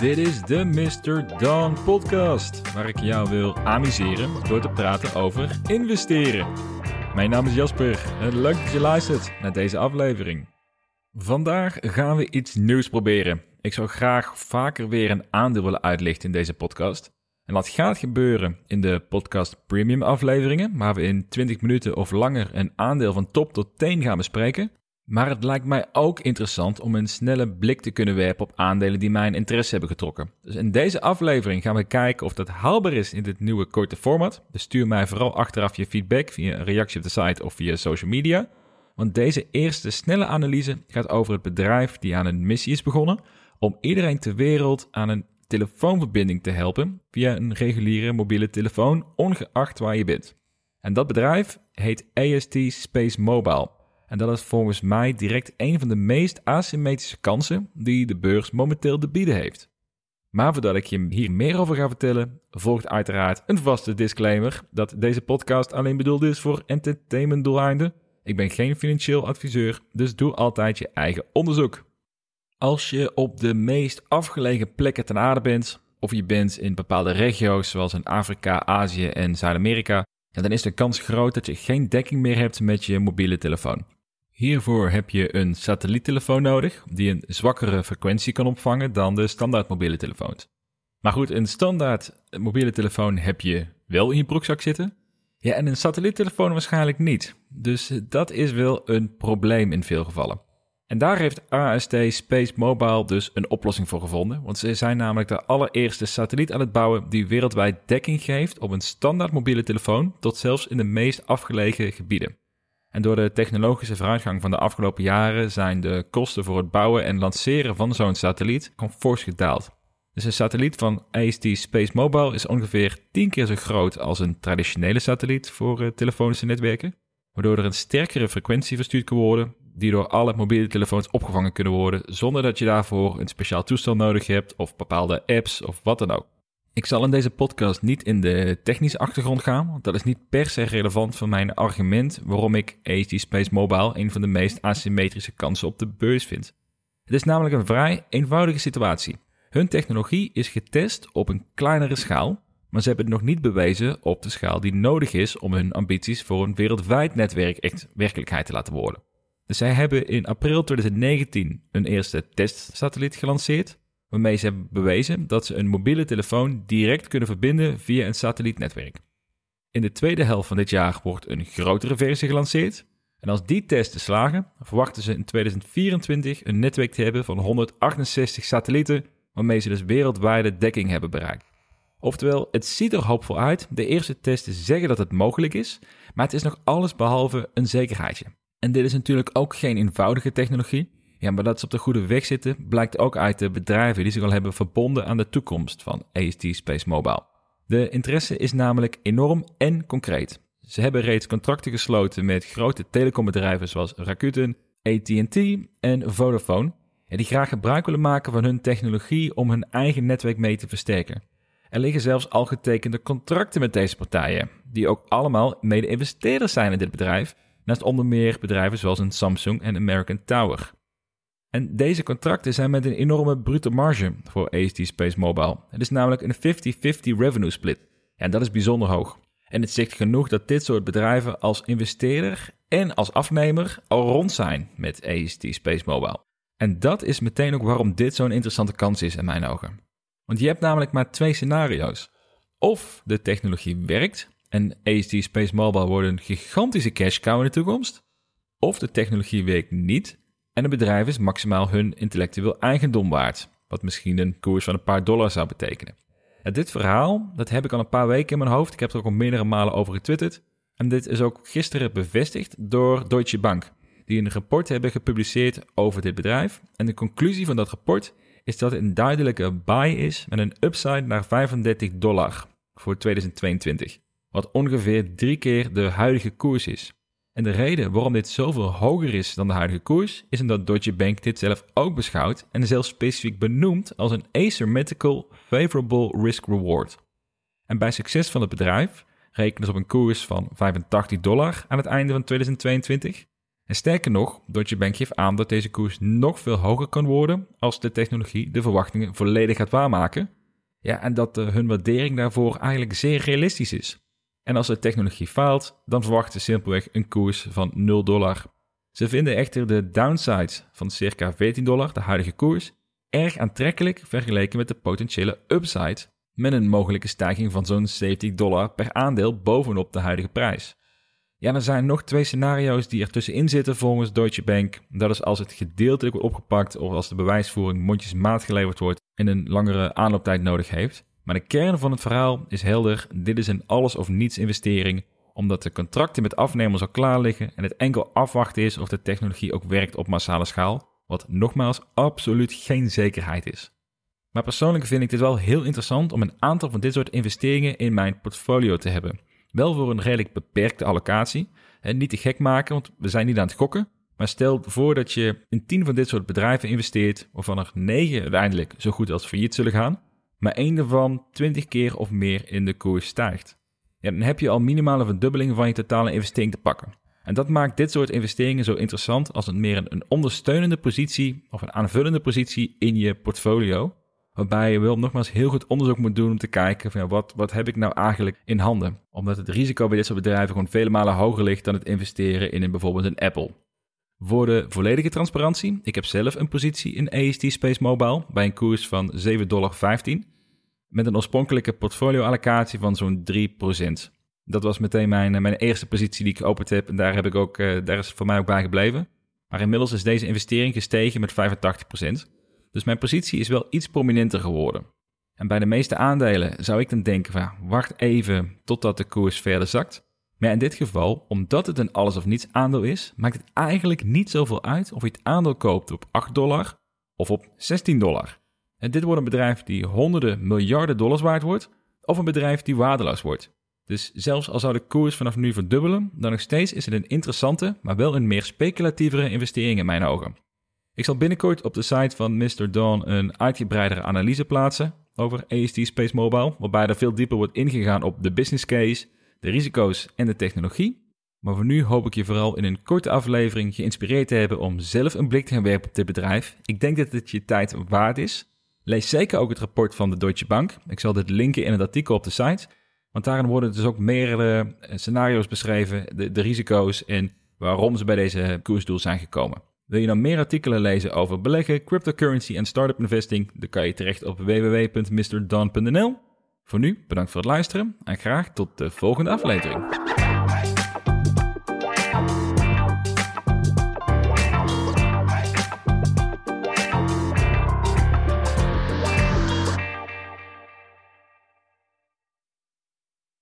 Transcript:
Dit is de Mr. Dawn podcast, waar ik jou wil amuseren door te praten over investeren. Mijn naam is Jasper en leuk dat je luistert naar deze aflevering. Vandaag gaan we iets nieuws proberen. Ik zou graag vaker weer een aandeel willen uitlichten in deze podcast. En dat gaat gebeuren in de podcast premium afleveringen, waar we in 20 minuten of langer een aandeel van top tot teen gaan bespreken. Maar het lijkt mij ook interessant om een snelle blik te kunnen werpen op aandelen die mijn interesse hebben getrokken. Dus in deze aflevering gaan we kijken of dat haalbaar is in dit nieuwe korte format. Dus stuur mij vooral achteraf je feedback via een reactie op de site of via social media. Want deze eerste snelle analyse gaat over het bedrijf die aan een missie is begonnen om iedereen ter wereld aan een telefoonverbinding te helpen via een reguliere mobiele telefoon, ongeacht waar je bent. En dat bedrijf heet AST Space Mobile. En dat is volgens mij direct een van de meest asymmetrische kansen die de beurs momenteel te bieden heeft. Maar voordat ik je hier meer over ga vertellen, volgt uiteraard een vaste disclaimer dat deze podcast alleen bedoeld is voor entertainmentdoeleinden. Ik ben geen financieel adviseur, dus doe altijd je eigen onderzoek. Als je op de meest afgelegen plekken ten aarde bent, of je bent in bepaalde regio's zoals in Afrika, Azië en Zuid-Amerika, dan is de kans groot dat je geen dekking meer hebt met je mobiele telefoon. Hiervoor heb je een satelliettelefoon nodig die een zwakkere frequentie kan opvangen dan de standaard mobiele telefoons. Maar goed, een standaard mobiele telefoon heb je wel in je broekzak zitten. Ja, en een satelliettelefoon waarschijnlijk niet. Dus dat is wel een probleem in veel gevallen. En daar heeft AST Space Mobile dus een oplossing voor gevonden. Want ze zijn namelijk de allereerste satelliet aan het bouwen die wereldwijd dekking geeft op een standaard mobiele telefoon tot zelfs in de meest afgelegen gebieden. En door de technologische vooruitgang van de afgelopen jaren zijn de kosten voor het bouwen en lanceren van zo'n satelliet fors gedaald. Dus een satelliet van AST Space Mobile is ongeveer 10 keer zo groot als een traditionele satelliet voor uh, telefonische netwerken, waardoor er een sterkere frequentie verstuurd kan worden, die door alle mobiele telefoons opgevangen kunnen worden, zonder dat je daarvoor een speciaal toestel nodig hebt of bepaalde apps of wat dan ook. Ik zal in deze podcast niet in de technische achtergrond gaan, want dat is niet per se relevant voor mijn argument waarom ik AST Space Mobile een van de meest asymmetrische kansen op de beurs vind. Het is namelijk een vrij eenvoudige situatie. Hun technologie is getest op een kleinere schaal, maar ze hebben het nog niet bewezen op de schaal die nodig is om hun ambities voor een wereldwijd netwerk echt werkelijkheid te laten worden. Dus zij hebben in april 2019 een eerste testsatelliet gelanceerd, waarmee ze hebben bewezen dat ze een mobiele telefoon direct kunnen verbinden via een satellietnetwerk. In de tweede helft van dit jaar wordt een grotere versie gelanceerd. En als die testen slagen, verwachten ze in 2024 een netwerk te hebben van 168 satellieten, waarmee ze dus wereldwijde dekking hebben bereikt. Oftewel, het ziet er hoopvol uit. De eerste testen zeggen dat het mogelijk is, maar het is nog alles behalve een zekerheidje. En dit is natuurlijk ook geen eenvoudige technologie. Ja, maar dat ze op de goede weg zitten, blijkt ook uit de bedrijven die zich al hebben verbonden aan de toekomst van AST Space Mobile. De interesse is namelijk enorm en concreet. Ze hebben reeds contracten gesloten met grote telecombedrijven zoals Rakuten, AT&T en Vodafone, en die graag gebruik willen maken van hun technologie om hun eigen netwerk mee te versterken. Er liggen zelfs al getekende contracten met deze partijen, die ook allemaal mede-investeerders zijn in dit bedrijf, naast onder meer bedrijven zoals een Samsung en American Tower. En deze contracten zijn met een enorme brute marge voor AST Space Mobile. Het is namelijk een 50-50 revenue split. En dat is bijzonder hoog. En het zegt genoeg dat dit soort bedrijven als investeerder en als afnemer al rond zijn met AST Space Mobile. En dat is meteen ook waarom dit zo'n interessante kans is in mijn ogen. Want je hebt namelijk maar twee scenario's. Of de technologie werkt en AST Space Mobile wordt een gigantische cash cow in de toekomst. Of de technologie werkt niet en een bedrijf is maximaal hun intellectueel eigendom waard, wat misschien een koers van een paar dollar zou betekenen. En dit verhaal, dat heb ik al een paar weken in mijn hoofd. Ik heb er ook al meerdere malen over getwitterd. En dit is ook gisteren bevestigd door Deutsche Bank, die een rapport hebben gepubliceerd over dit bedrijf. En de conclusie van dat rapport is dat het een duidelijke buy is met een upside naar 35 dollar voor 2022. Wat ongeveer drie keer de huidige koers is. En de reden waarom dit zoveel hoger is dan de huidige koers, is omdat Deutsche Bank dit zelf ook beschouwt en zelfs specifiek benoemt als een asymmetrical favorable risk reward. En bij succes van het bedrijf rekenen ze op een koers van 85 dollar aan het einde van 2022. En sterker nog, Deutsche Bank geeft aan dat deze koers nog veel hoger kan worden als de technologie de verwachtingen volledig gaat waarmaken. Ja, en dat hun waardering daarvoor eigenlijk zeer realistisch is. En als de technologie faalt, dan verwachten ze simpelweg een koers van 0 dollar. Ze vinden echter de downside van circa 14 dollar, de huidige koers, erg aantrekkelijk vergeleken met de potentiële upside met een mogelijke stijging van zo'n 70 dollar per aandeel bovenop de huidige prijs. Ja, er zijn nog twee scenario's die er tussenin zitten volgens Deutsche Bank. Dat is als het gedeeltelijk wordt opgepakt of als de bewijsvoering mondjesmaat geleverd wordt en een langere aanlooptijd nodig heeft. Maar de kern van het verhaal is helder. Dit is een alles of niets investering, omdat de contracten met afnemers al klaar liggen en het enkel afwachten is of de technologie ook werkt op massale schaal, wat nogmaals absoluut geen zekerheid is. Maar persoonlijk vind ik dit wel heel interessant om een aantal van dit soort investeringen in mijn portfolio te hebben. Wel voor een redelijk beperkte allocatie. En niet te gek maken, want we zijn niet aan het gokken. Maar stel voor dat je in 10 van dit soort bedrijven investeert, waarvan er 9 uiteindelijk zo goed als failliet zullen gaan, maar één daarvan 20 keer of meer in de koers stijgt. Ja, dan heb je al minimale verdubbeling van je totale investering te pakken. En dat maakt dit soort investeringen zo interessant als het meer een, een ondersteunende positie of een aanvullende positie in je portfolio. Waarbij je wel nogmaals heel goed onderzoek moet doen om te kijken van ja, wat, wat heb ik nou eigenlijk in handen. Omdat het risico bij dit soort bedrijven gewoon vele malen hoger ligt dan het investeren in een, bijvoorbeeld een Apple. Voor de volledige transparantie, ik heb zelf een positie in AST Space Mobile bij een koers van 7,15 dollar. Met een oorspronkelijke portfolio-allocatie van zo'n 3%. Dat was meteen mijn, mijn eerste positie die ik geopend heb en daar, heb ik ook, uh, daar is voor mij ook bij gebleven. Maar inmiddels is deze investering gestegen met 85%. Dus mijn positie is wel iets prominenter geworden. En bij de meeste aandelen zou ik dan denken van wacht even totdat de koers verder zakt. Maar in dit geval, omdat het een alles of niets aandeel is, maakt het eigenlijk niet zoveel uit of je het aandeel koopt op 8 dollar of op 16 dollar. En dit wordt een bedrijf die honderden miljarden dollars waard wordt, of een bedrijf die waardeloos wordt. Dus zelfs al zou de koers vanaf nu verdubbelen, dan nog steeds is het een interessante, maar wel een meer speculatievere investering in mijn ogen. Ik zal binnenkort op de site van Mr. Dawn een uitgebreidere analyse plaatsen over AST Space Mobile, waarbij er veel dieper wordt ingegaan op de business case, de risico's en de technologie. Maar voor nu hoop ik je vooral in een korte aflevering geïnspireerd te hebben om zelf een blik te gaan werpen op dit bedrijf. Ik denk dat het je tijd waard is. Lees zeker ook het rapport van de Deutsche Bank. Ik zal dit linken in het artikel op de site. Want daarin worden dus ook meerdere eh, scenario's beschreven, de, de risico's en waarom ze bij deze koersdoel zijn gekomen. Wil je dan meer artikelen lezen over beleggen, cryptocurrency en startup investing? Dan kan je terecht op www.mrdon.nl. Voor nu, bedankt voor het luisteren en graag tot de volgende aflevering.